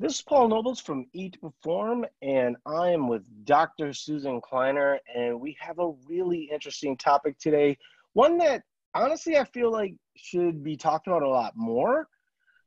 This is Paul Nobles from Eat to Perform, and I am with Dr. Susan Kleiner, and we have a really interesting topic today. One that honestly I feel like should be talked about a lot more,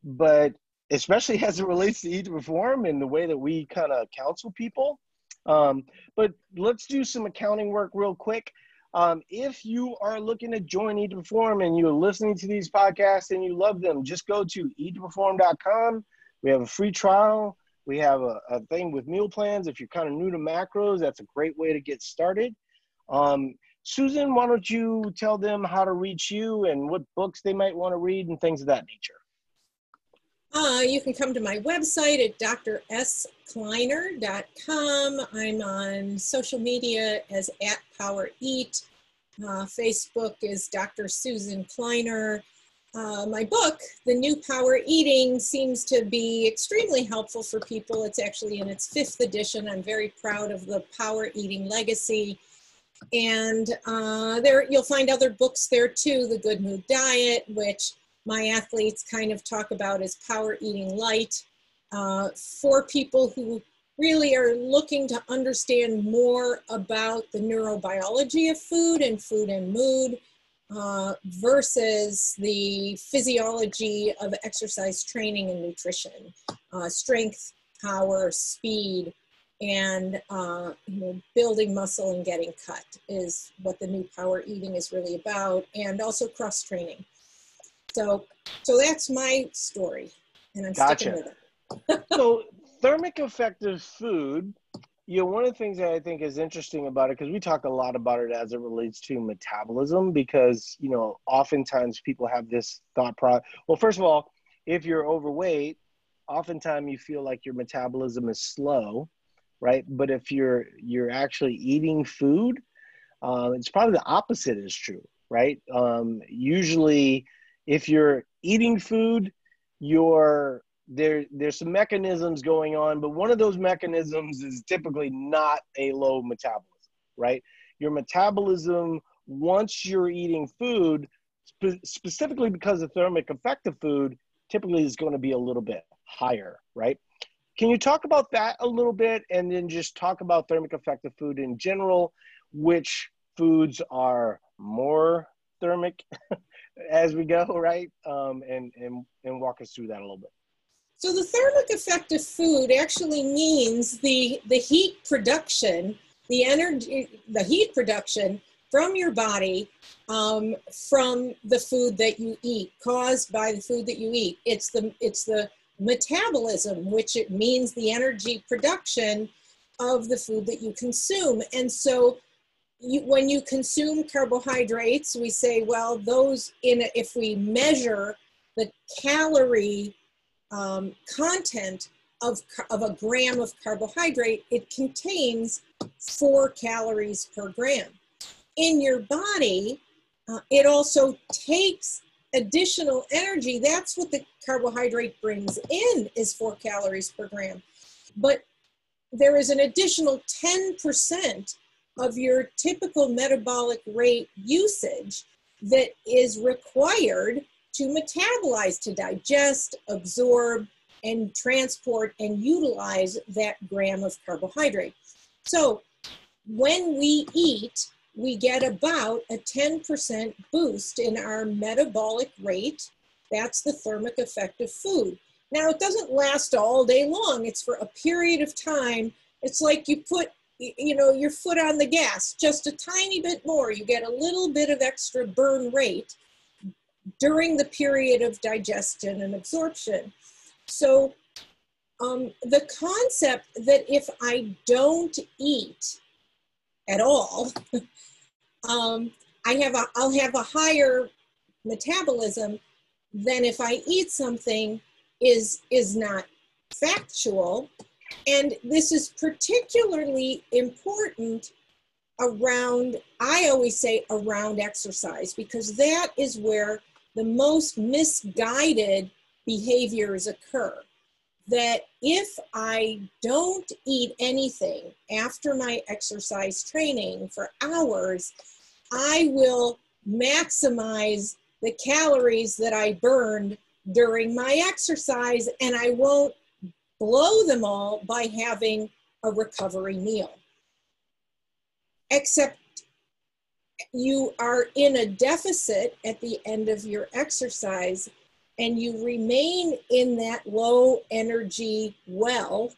but especially as it relates to Eat to Perform and the way that we kind of counsel people. Um, but let's do some accounting work real quick. Um, if you are looking to join Eat to Perform and you're listening to these podcasts and you love them, just go to eattoperform.com we have a free trial. We have a, a thing with meal plans. If you're kind of new to macros, that's a great way to get started. Um, Susan, why don't you tell them how to reach you and what books they might want to read and things of that nature? Uh, you can come to my website at drsKleiner.com. I'm on social media as at Power Eat. Uh, Facebook is Dr. Susan Kleiner. Uh, my book, The New Power Eating, seems to be extremely helpful for people. It's actually in its fifth edition. I'm very proud of the Power Eating legacy. And uh, there you'll find other books there too, The Good Mood Diet, which my athletes kind of talk about as power eating light. Uh, for people who really are looking to understand more about the neurobiology of food and food and mood, uh, versus the physiology of exercise training and nutrition, uh, strength, power, speed, and uh, you know, building muscle and getting cut is what the new power eating is really about, and also cross training. So, so that's my story, and I'm gotcha. sticking with it. so, thermic effect of food you know, one of the things that I think is interesting about it, because we talk a lot about it as it relates to metabolism, because, you know, oftentimes people have this thought process. Well, first of all, if you're overweight, oftentimes you feel like your metabolism is slow, right? But if you're you're actually eating food, uh, it's probably the opposite is true, right? Um, usually, if you're eating food, you're there there's some mechanisms going on but one of those mechanisms is typically not a low metabolism right? Your metabolism once you're eating food spe- specifically because of thermic effect of food typically is going to be a little bit higher right? Can you talk about that a little bit and then just talk about thermic effect of food in general? Which foods are more thermic as we go right? Um, and, and and walk us through that a little bit so the thermic effect of food actually means the, the heat production, the energy, the heat production from your body um, from the food that you eat, caused by the food that you eat. It's the, it's the metabolism, which it means the energy production of the food that you consume. And so you, when you consume carbohydrates, we say, well, those in, if we measure the calorie um, content of, of a gram of carbohydrate, it contains four calories per gram. In your body, uh, it also takes additional energy. That's what the carbohydrate brings in is four calories per gram. But there is an additional 10% of your typical metabolic rate usage that is required to metabolize, to digest, absorb, and transport and utilize that gram of carbohydrate. So when we eat, we get about a 10% boost in our metabolic rate. That's the thermic effect of food. Now, it doesn't last all day long. It's for a period of time. It's like you put, you know, your foot on the gas just a tiny bit more. You get a little bit of extra burn rate during the period of digestion and absorption. So um, the concept that if I don't eat at all, um, I have a, I'll have a higher metabolism than if I eat something is, is not factual. And this is particularly important around, I always say around exercise, because that is where the most misguided behaviors occur. That if I don't eat anything after my exercise training for hours, I will maximize the calories that I burned during my exercise and I won't blow them all by having a recovery meal. Except you are in a deficit at the end of your exercise and you remain in that low energy well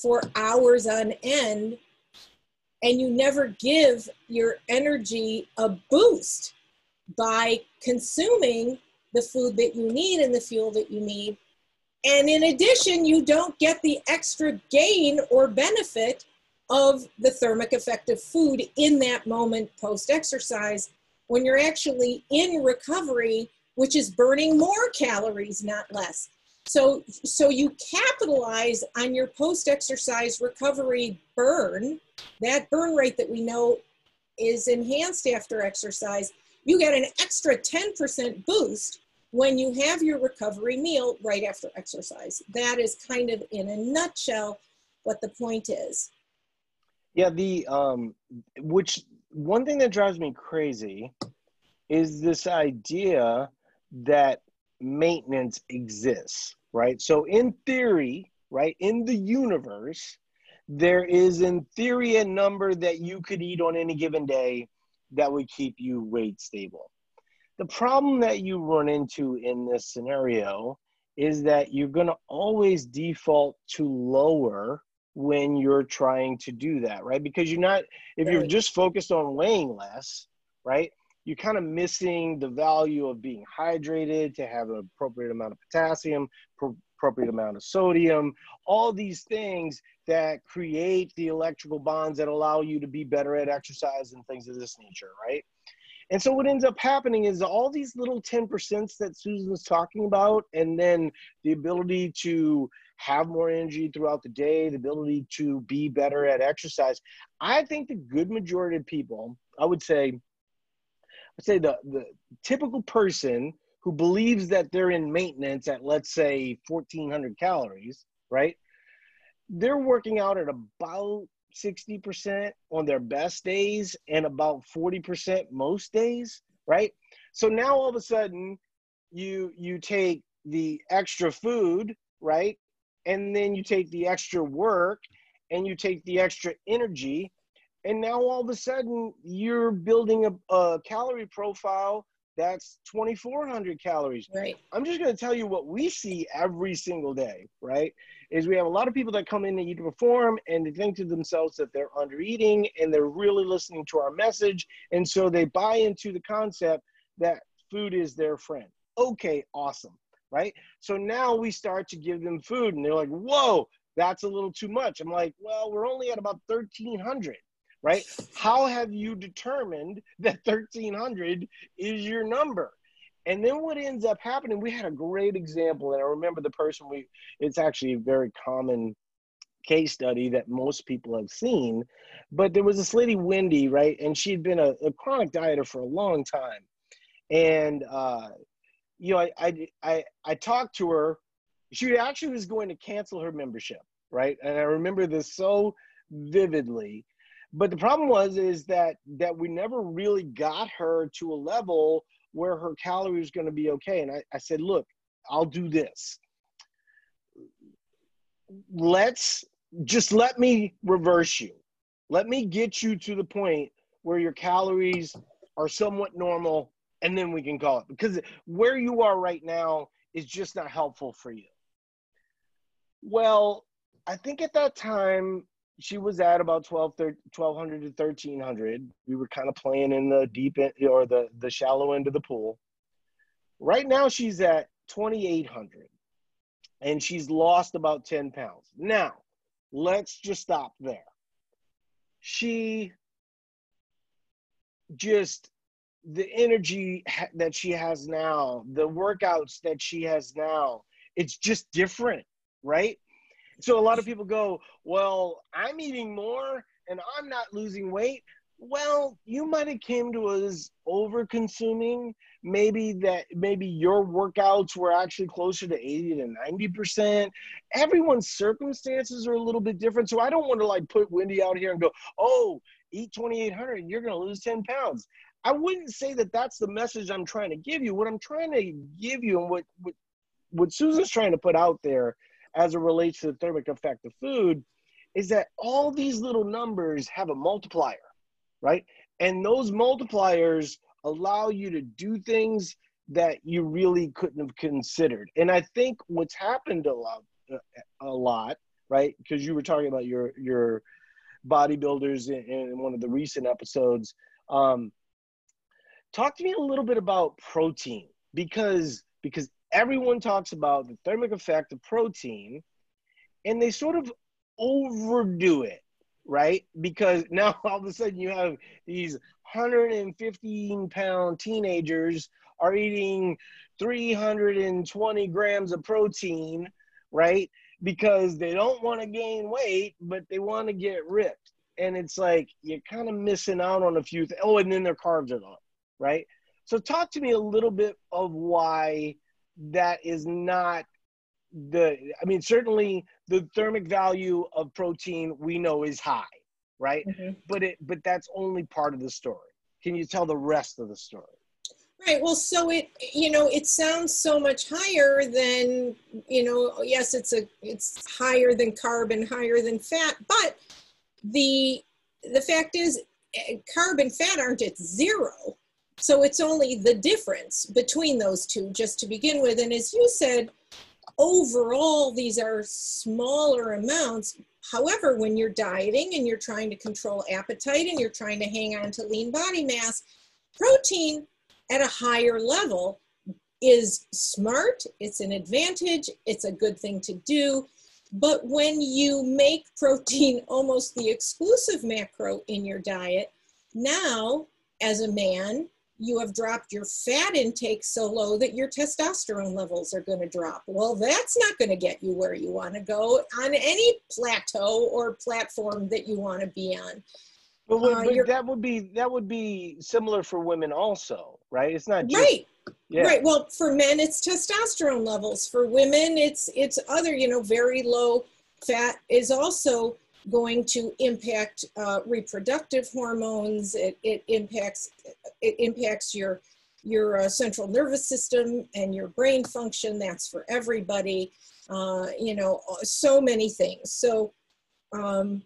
for hours on end and you never give your energy a boost by consuming the food that you need and the fuel that you need. And in addition, you don't get the extra gain or benefit of the thermic effect of food in that moment post exercise when you're actually in recovery, which is burning more calories, not less. So, so you capitalize on your post exercise recovery burn, that burn rate that we know is enhanced after exercise. You get an extra 10% boost when you have your recovery meal right after exercise. That is kind of in a nutshell what the point is. Yeah, the um which one thing that drives me crazy is this idea that maintenance exists, right? So in theory, right, in the universe, there is in theory a number that you could eat on any given day that would keep you weight stable. The problem that you run into in this scenario is that you're going to always default to lower when you're trying to do that, right? Because you're not, if you're just focused on weighing less, right? You're kind of missing the value of being hydrated, to have an appropriate amount of potassium, appropriate amount of sodium, all these things that create the electrical bonds that allow you to be better at exercise and things of this nature, right? And so what ends up happening is all these little 10% that Susan's talking about, and then the ability to have more energy throughout the day, the ability to be better at exercise. I think the good majority of people, I would say, I'd say the, the typical person who believes that they're in maintenance at let's say 1400 calories, right? They're working out at about 60% on their best days and about 40% most days, right? So now all of a sudden you you take the extra food, right? And then you take the extra work and you take the extra energy and now all of a sudden you're building a, a calorie profile that's 2400 calories. Right. I'm just going to tell you what we see every single day right? Is we have a lot of people that come in to eat to perform and they think to themselves that they're under eating and they're really listening to our message and so they buy into the concept that food is their friend. Okay awesome right so now we start to give them food and they're like whoa that's a little too much i'm like well we're only at about 1300 right? How have you determined that 1300 is your number? And then what ends up happening, we had a great example, and I remember the person we, it's actually a very common case study that most people have seen. But there was this lady, Wendy, right? And she'd been a, a chronic dieter for a long time. And, uh, you know, I, I, I, I talked to her. She actually was going to cancel her membership, right? And I remember this so vividly but the problem was is that that we never really got her to a level where her calories were going to be okay and I, I said look i'll do this let's just let me reverse you let me get you to the point where your calories are somewhat normal and then we can call it because where you are right now is just not helpful for you. Well i think at that time she was at about 12 1200 to 1300 we were kind of playing in the deep end or the the shallow end of the pool. Right now she's at 2800 and she's lost about 10 pounds. Now let's just stop there. She just the energy that she has now the workouts that she has now it's just different right so a lot of people go, well, I'm eating more and I'm not losing weight. Well, you might have came to us over consuming. Maybe that maybe your workouts were actually closer to 80 to 90 percent. Everyone's circumstances are a little bit different. So I don't want to like put Wendy out here and go, oh, eat 2,800 and you're going to lose 10 pounds. I wouldn't say that that's the message I'm trying to give you. What I'm trying to give you and what, what, what Susan's trying to put out there as it relates to the thermic effect of food is that all these little numbers have a multiplier, right? And those multipliers allow you to do things that you really couldn't have considered. And I think what's happened a lot, a lot, right? Because you were talking about your your bodybuilders in, in one of the recent episodes. Um, talk to me a little bit about protein because because everyone talks about the thermic effect of protein, and they sort of overdo it, right? Because now all of a sudden you have these 115 pound teenagers are eating 320 grams of protein, right? Because they don't want to gain weight, but they want to get ripped. And it's like you're kind of missing out on a few things. Oh, and then their carbs are low, right? So talk to me a little bit of why that is not the I mean certainly the thermic value of protein we know is high, right? Mm-hmm. But it but that's only part of the story. Can you tell the rest of the story? Right. Well, so it you know it sounds so much higher than you know. Yes, it's a it's higher than carb and higher than fat, but the the fact is, eh, carb and fat aren't at zero. So it's only the difference between those two, just to begin with. And as you said, overall, these are smaller amounts. However, when you're dieting and you're trying to control appetite and you're trying to hang on to lean body mass, protein at a higher level is smart, it's an advantage, it's a good thing to do. But when you make protein almost the exclusive macro in your diet, now as a man, you have dropped your fat intake so low that your testosterone levels are going to drop. Well, that's not going to get you where you want to go on any plateau or platform that you want to be on. But, uh, but that would be that would be similar for women also, right? It's not just, right. Yeah. Right. Well, for men, it's testosterone levels. For women, it's it's other. You know, very low fat is also going to impact uh, reproductive hormones. It, it impacts it impacts your your uh, central nervous system and your brain function. That's for everybody. Uh, you know, so many things. So, um,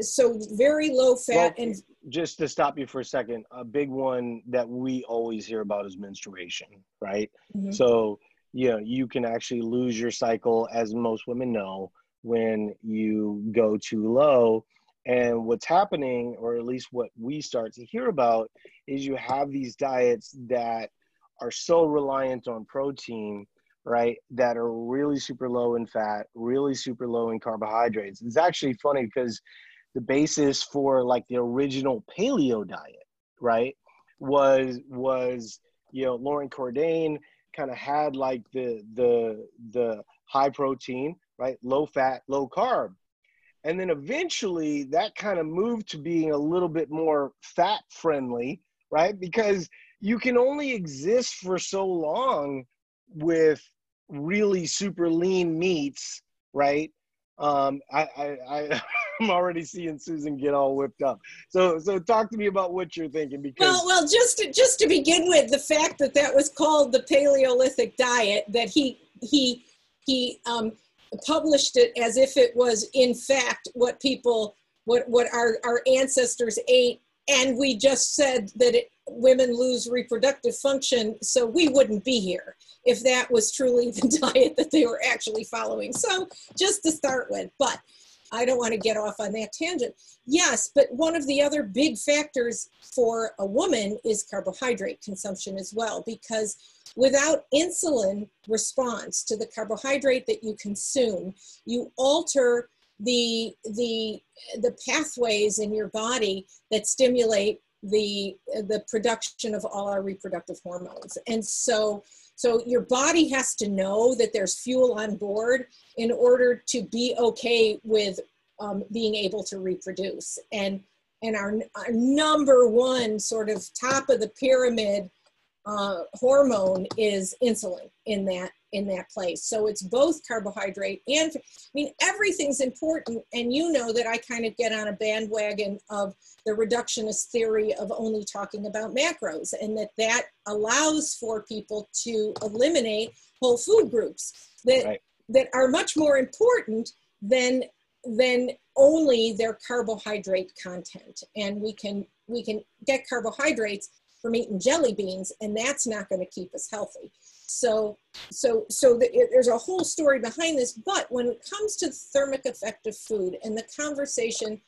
so very low fat well, and. Just to stop you for a second, a big one that we always hear about is menstruation, right? Mm-hmm. So, you know, you can actually lose your cycle, as most women know, when you go too low. And what's happening, or at least what we start to hear about, is you have these diets that are so reliant on protein, right? That are really super low in fat, really super low in carbohydrates. It's actually funny because the basis for like the original paleo diet, right, was was you know Loren Cordain kind of had like the the the high protein right? Low fat, low carb. And then eventually that kind of moved to being a little bit more fat friendly, right? Because you can only exist for so long with really super lean meats, right? Um, I, I, I'm already seeing Susan get all whipped up. So, so talk to me about what you're thinking. Because well, well, just to, just to begin with, the fact that that was called the Paleolithic diet, that he he he um, published it as if it was in fact what people what what our, our ancestors ate and we just said that it, women lose reproductive function so we wouldn't be here if that was truly the diet that they were actually following. So just to start with but i don't want to get off on that tangent yes but one of the other big factors for a woman is carbohydrate consumption as well because Without insulin response to the carbohydrate that you consume, you alter the, the, the pathways in your body that stimulate the, the production of all our reproductive hormones. And so, so your body has to know that there's fuel on board in order to be okay with um, being able to reproduce. And, and our, our number one sort of top of the pyramid uh, hormone is insulin in that in that place. So it's both carbohydrate and I mean everything's important. And you know that I kind of get on a bandwagon of the reductionist theory of only talking about macros, and that that allows for people to eliminate whole food groups. That right. that are much more important than than only their carbohydrate content and we can we can get carbohydrates from eating jelly beans and that's not going to keep us healthy so so so the, it, there's a whole story behind this but when it comes to the thermic effect of food and the conversation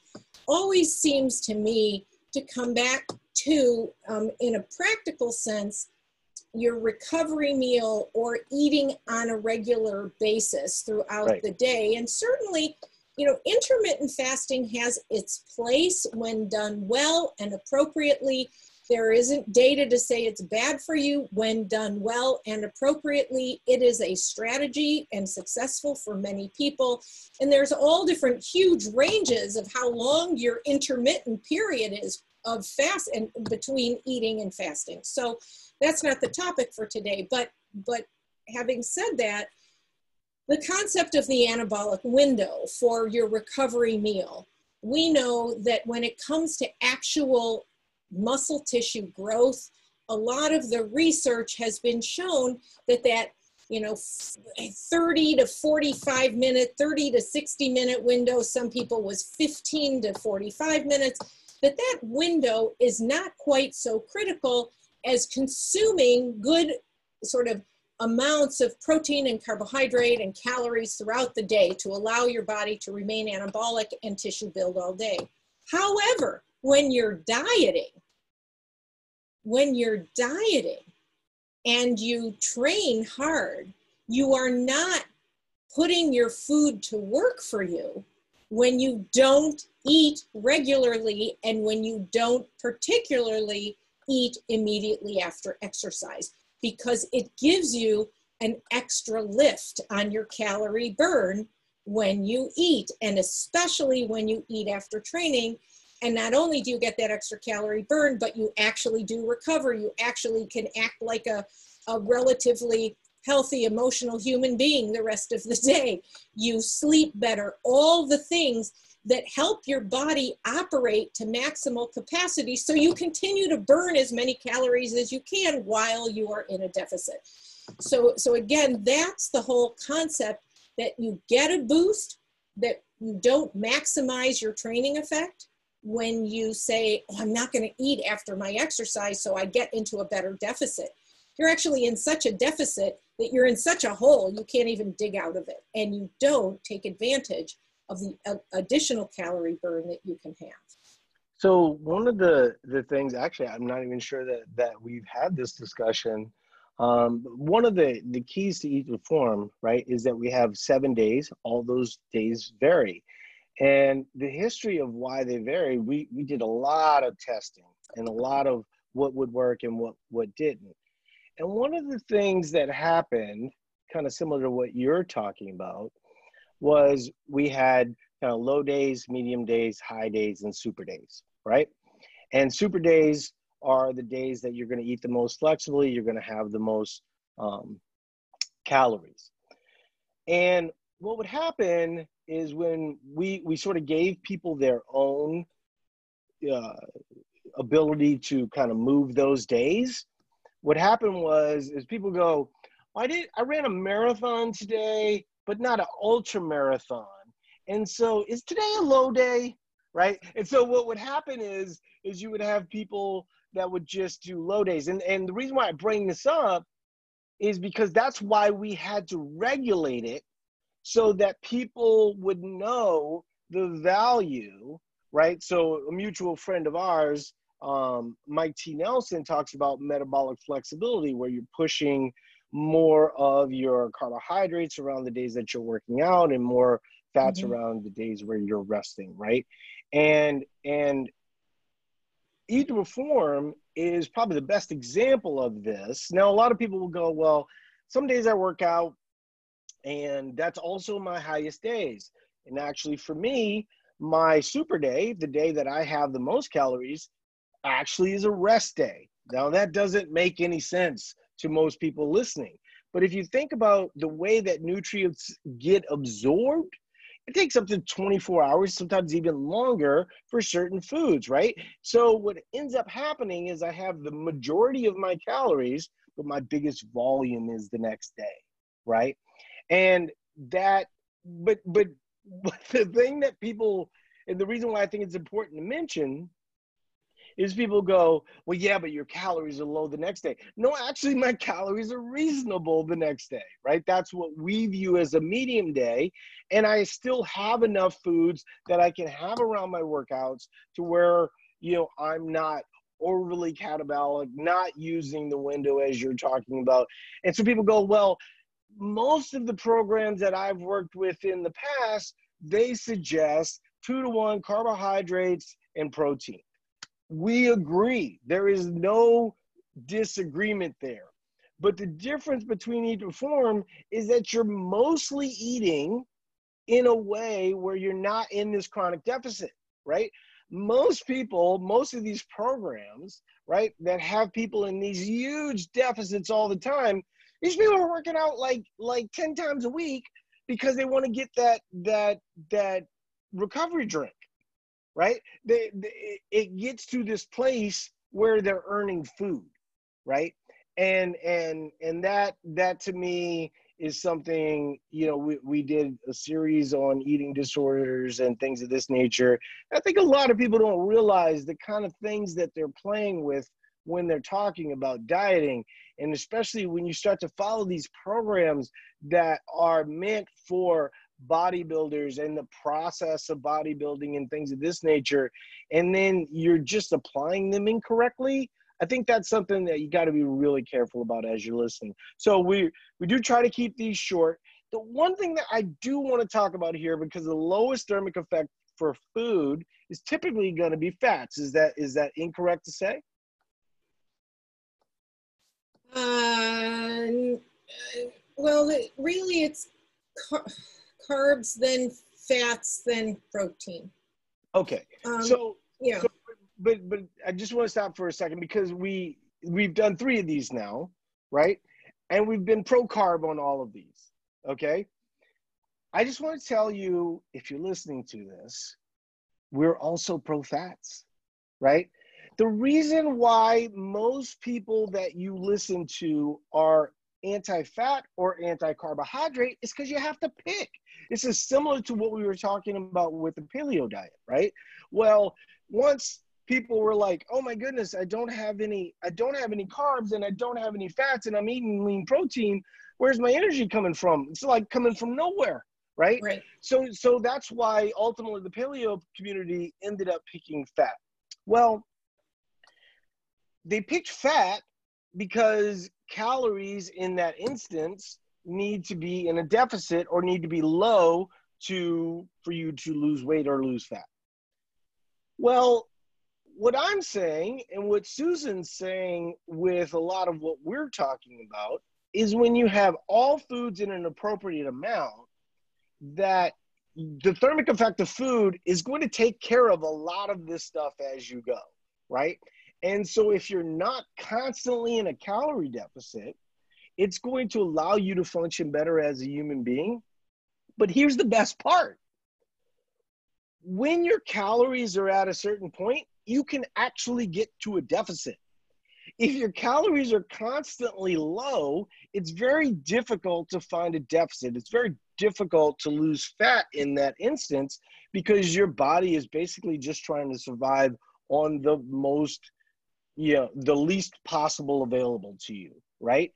always seems to me to come back to um, in a practical sense your recovery meal or eating on a regular basis throughout right. the day and certainly you know intermittent fasting has its place when done well and appropriately there isn't data to say it's bad for you when done well and appropriately. It is a strategy and successful for many people. And there's all different huge ranges of how long your intermittent period is of fast and between eating and fasting. So that's not the topic for today. But but having said that, the concept of the anabolic window for your recovery meal, we know that when it comes to actual muscle tissue growth. A lot of the research has been shown that that you know 30 to 45 minute 30 to 60 minute window some people was 15 to 45 minutes that that window is not quite so critical as consuming good sort of amounts of protein and carbohydrate and calories throughout the day to allow your body to remain anabolic and tissue build all day however when you're dieting when you're dieting and you train hard, you are not putting your food to work for you when you don't eat regularly and when you don't particularly eat immediately after exercise because it gives you an extra lift on your calorie burn when you eat and especially when you eat after training and not only do you get that extra calorie burn, but you actually do recover. You actually can act like a, a relatively healthy, emotional human being the rest of the day. You sleep better. All the things that help your body operate to maximal capacity so you continue to burn as many calories as you can while you are in a deficit. So, so again, that's the whole concept that you get a boost, that you don't maximize your training effect, when you say, oh, I'm not going to eat after my exercise, so I get into a better deficit. You're actually in such a deficit that you're in such a hole you can't even dig out of it. And you don't take advantage of the uh, additional calorie burn that you can have. So one of the the things, actually, I'm not even sure that that we've had this discussion. Um, one of the the keys to Eat to Perform, right, is that we have seven days. All those days vary, and the history of why they vary, we, we did a lot of testing and a lot of what would work and what, what didn't. And one of the things that happened, kind of similar to what you're talking about, was we had kind of low days, medium days, high days, and super days, right? And super days are the days that you're going to eat the most flexibly, you're going to have the most um, calories. And what would happen is when we we sort of gave people their own uh, ability to kind of move those days. What happened was is people go, I did I ran a marathon today, but not an ultra marathon. And so is today a low day? Right. And so what would happen is is you would have people that would just do low days. And and the reason why I bring this up is because that's why we had to regulate it so that people would know the value, right? So a mutual friend of ours, um, Mike T. Nelson, talks about metabolic flexibility, where you're pushing more of your carbohydrates around the days that you're working out and more fats mm-hmm. around the days where you're resting, right? And and Eat to Perform is probably the best example of this. Now, a lot of people will go, well, some days I work out, and that's also my highest days. And actually, for me, my super day, the day that I have the most calories, actually is a rest day. Now, that doesn't make any sense to most people listening. But if you think about the way that nutrients get absorbed, it takes up to 24 hours, sometimes even longer for certain foods, right? So, what ends up happening is I have the majority of my calories, but my biggest volume is the next day, right? And that but but the thing that people and the reason why I think it's important to mention is people go, well, yeah, but your calories are low the next day. No, actually, my calories are reasonable the next day, right? That's what we view as a medium day. And I still have enough foods that I can have around my workouts to where, you know, I'm not overly catabolic, not using the window as you're talking about. And so people go, well, most of the programs that I've worked with in the past, they suggest two to one carbohydrates and protein. We agree. There is no disagreement there. But the difference between each form is that you're mostly eating in a way where you're not in this chronic deficit, right? Most people, most of these programs, right, that have people in these huge deficits all the time, these people are working out like like 10 times a week because they want to get that that that recovery drink right? They, they, it gets to this place where they're earning food right? And and and that that to me is something you know we, we did a series on eating disorders and things of this nature. I think a lot of people don't realize the kind of things that they're playing with when they're talking about dieting and especially when you start to follow these programs that are meant for bodybuilders and the process of bodybuilding and things of this nature and then you're just applying them incorrectly i think that's something that you got to be really careful about as you're listening. So we we do try to keep these short. The one thing that i do want to talk about here because the lowest thermic effect for food is typically going to be fats. Is that is that incorrect to say uh, well really it's carbs, then fats, then protein. Okay. Um, so yeah. So, but but I just want to stop for a second because we we've done three of these now, right? And we've been pro carb on all of these. Okay. I just want to tell you, if you're listening to this, we're also pro fats, right? The reason why most people that you listen to are anti-fat or anti-carbohydrate is because you have to pick. This is similar to what we were talking about with the paleo diet, right? Well, once people were like, "Oh my goodness, I don't have any I don't have any carbs and I don't have any fats and I'm eating lean protein. Where's my energy coming from?" It's like coming from nowhere, right? Right. So so that's why ultimately the paleo community ended up picking fat. Well, they picked fat because calories in that instance need to be in a deficit or need to be low to for you to lose weight or lose fat. Well, what I'm saying and what Susan's saying with a lot of what we're talking about is when you have all foods in an appropriate amount, that the thermic effect of food is going to take care of a lot of this stuff as you go, right? And so if you're not constantly in a calorie deficit, it's going to allow you to function better as a human being. But here's the best part when your calories are at a certain point, you can actually get to a deficit. If your calories are constantly low, it's very difficult to find a deficit. It's very difficult to lose fat in that instance because your body is basically just trying to survive on the most you know the least possible available to you right?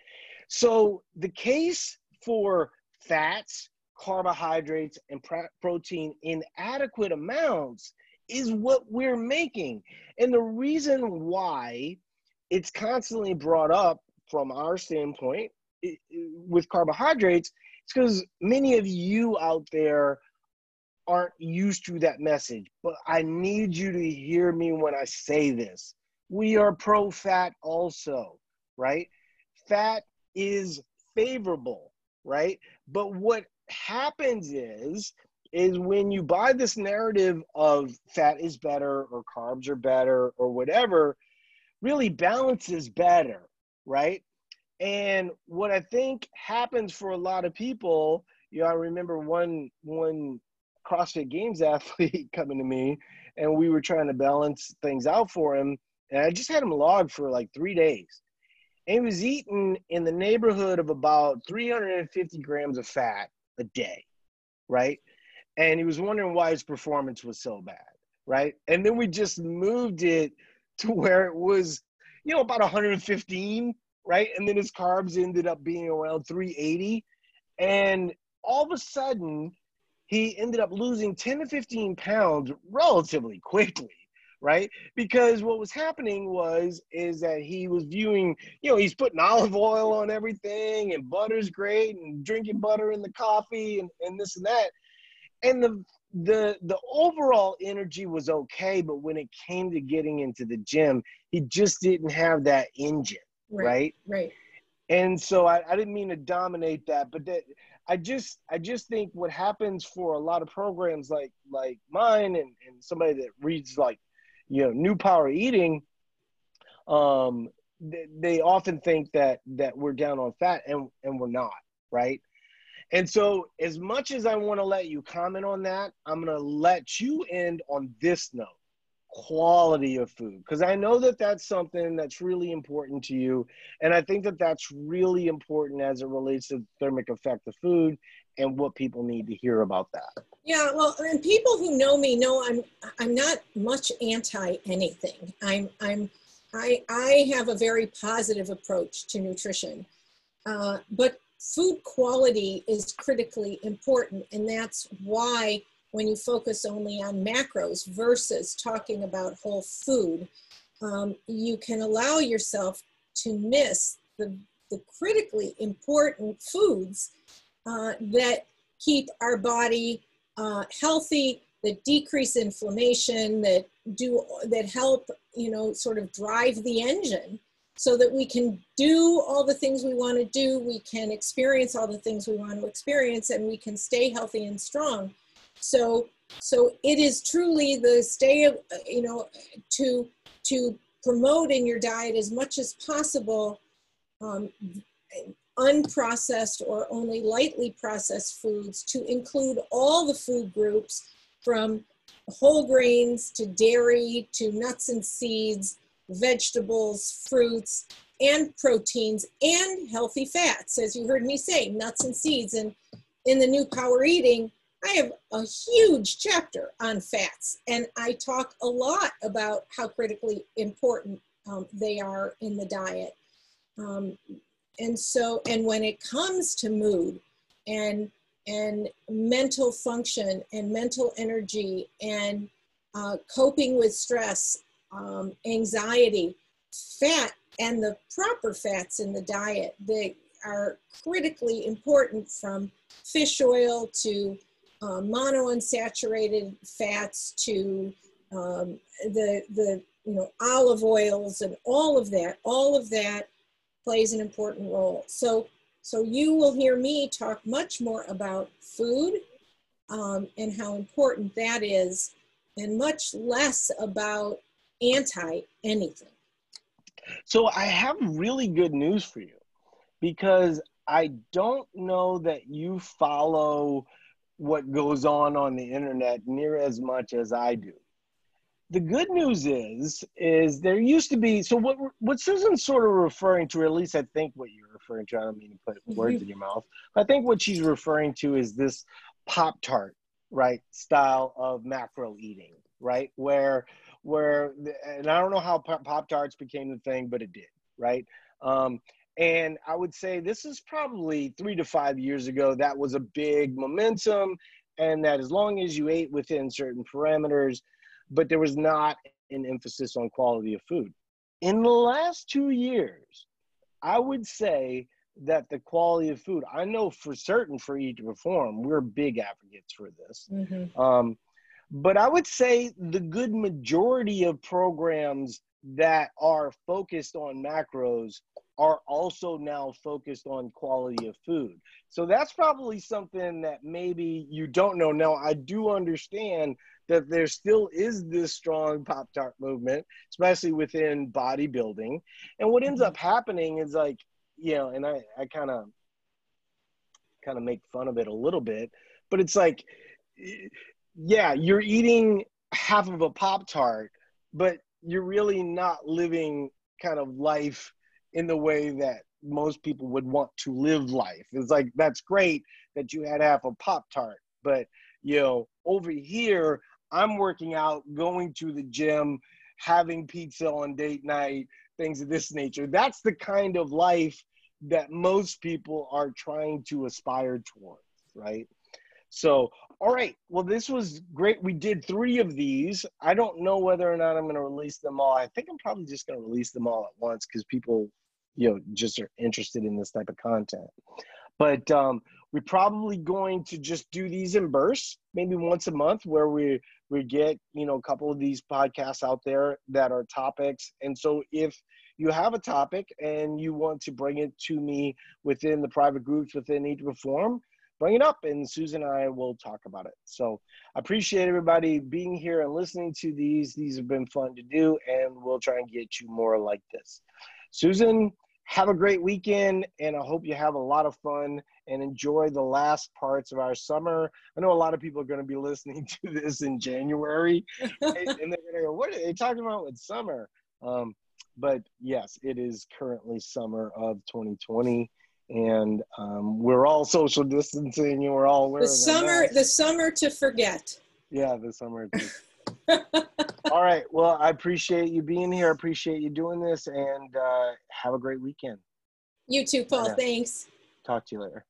So the case for fats carbohydrates and pr- protein in adequate amounts is what we're making. And the reason why it's constantly brought up from our standpoint with carbohydrates it's because many of you out there aren't used to that message but i need you to hear me when i say this we are pro fat also, right? Fat is favorable, right? But what happens is, is when you buy this narrative of fat is better or carbs are better or whatever, really balance is better, right? And what I think happens for a lot of people, you know, I remember one one CrossFit Games athlete coming to me, and we were trying to balance things out for him and I just had him logged for like three days. And he was eating in the neighborhood of about 350 grams of fat a day, right? And he was wondering why his performance was so bad, right? And then we just moved it to where it was, you know, about 115, right? And then his carbs ended up being around 380. And all of a sudden, he ended up losing 10 to 15 pounds relatively quickly right? Because what was happening was is that he was viewing you know he's putting olive oil on everything and butter's great and drinking butter in the coffee and, and this and that. And the the the overall energy was okay but when it came to getting into the gym he just didn't have that engine right right, right. and so I, I didn't mean to dominate that but that I just I just think what happens for a lot of programs like like mine and, and somebody that reads like you know new power eating um they, often think that that we're down on fat and and we're not right and so as much as I want to let you comment on that I'm going to let you end on this note quality of food because I know that that's something that's really important to you. And I think that that's really important as it relates to thermic effect of food and what people need to hear about that. Yeah, well, and people who know me know I'm I'm not much anti anything. I'm I'm I I have a very positive approach to nutrition, uh, but food quality is critically important, and that's why when you focus only on macros versus talking about whole food, um, you can allow yourself to miss the, the critically important foods uh, that keep our body uh, healthy, that decrease inflammation, that do that help you know sort of drive the engine so that we can do all the things we want to do, we can experience all the things we want to experience, and we can stay healthy and strong. So, so it is truly the stay of, you know, to, to promote in your diet as much as possible um, unprocessed or only lightly processed foods to include all the food groups from whole grains to dairy to nuts and seeds, vegetables, fruits, and proteins and healthy fats. As you heard me say, nuts and seeds. And in the new power eating, I have a huge chapter on fats, and I talk a lot about how critically important um, they are in the diet. Um, and so, and when it comes to mood and and mental function and mental energy and uh, coping with stress, um, anxiety, fat and the proper fats in the diet, they are critically important from fish oil to uh, monounsaturated fats to um, the the you know olive oils and all of that all of that plays an important role so so you will hear me talk much more about food um, and how important that is and much less about anti anything so i have really good news for you because i don't know that you follow what goes on on the internet near as much as I do. The good news is, is there used to be. So what what Susan's sort of referring to, or at least I think what you're referring to. I don't mean to put mm-hmm. words in your mouth. I think what she's referring to is this Pop Tart, right, style of macro eating, right, where where and I don't know how Pop Tarts became the thing, but it did, right. Um, and I would say this is probably three to five years ago. That was a big momentum, and that as long as you ate within certain parameters, but there was not an emphasis on quality of food. In the last two years, I would say that the quality of food, I know for certain for Eat to Perform, we're big advocates for this. Mm-hmm. Um, but I would say the good majority of programs that are focused on macros are also now focused on quality of food. So that's probably something that maybe you don't know. Now, I do understand that there still is this strong Pop Tart movement, especially within bodybuilding. And what ends mm-hmm. up happening is like, you know, and I, I kind of kind of make fun of it a little bit, but it's like, yeah, you're eating half of a Pop Tart, but you're really not living kind of life in the way that most people would want to live life. It's like that's great that you had half a Pop Tart, but you know, over here, I'm working out, going to the gym, having pizza on date night, things of this nature. That's the kind of life that most people are trying to aspire towards, right? So, all right. Well, this was great. We did three of these. I don't know whether or not I'm going to release them all. I think I'm probably just going to release them all at once because people, you know, just are interested in this type of content. But um, we're probably going to just do these in bursts, maybe once a month, where we we get you know a couple of these podcasts out there that are topics. And so if you have a topic and you want to bring it to me within the private groups within Eat to Perform, bring it up and Susan and I will talk about it. So I appreciate everybody being here and listening to these. These have been fun to do and we'll try and get you more like this. Susan, have a great weekend and I hope you have a lot of fun and enjoy the last parts of our summer. I know a lot of people are going to be listening to this in January and they're going to go, what are they talking about with summer? Um, but yes, it is currently summer of 2020 and um, we're all social distancing and we're all wearing the summer the summer to forget yeah the summer all right. Well i appreciate you being here. I appreciate you doing this and uh, have a great weekend. You too paul. Thanks. Talk to you later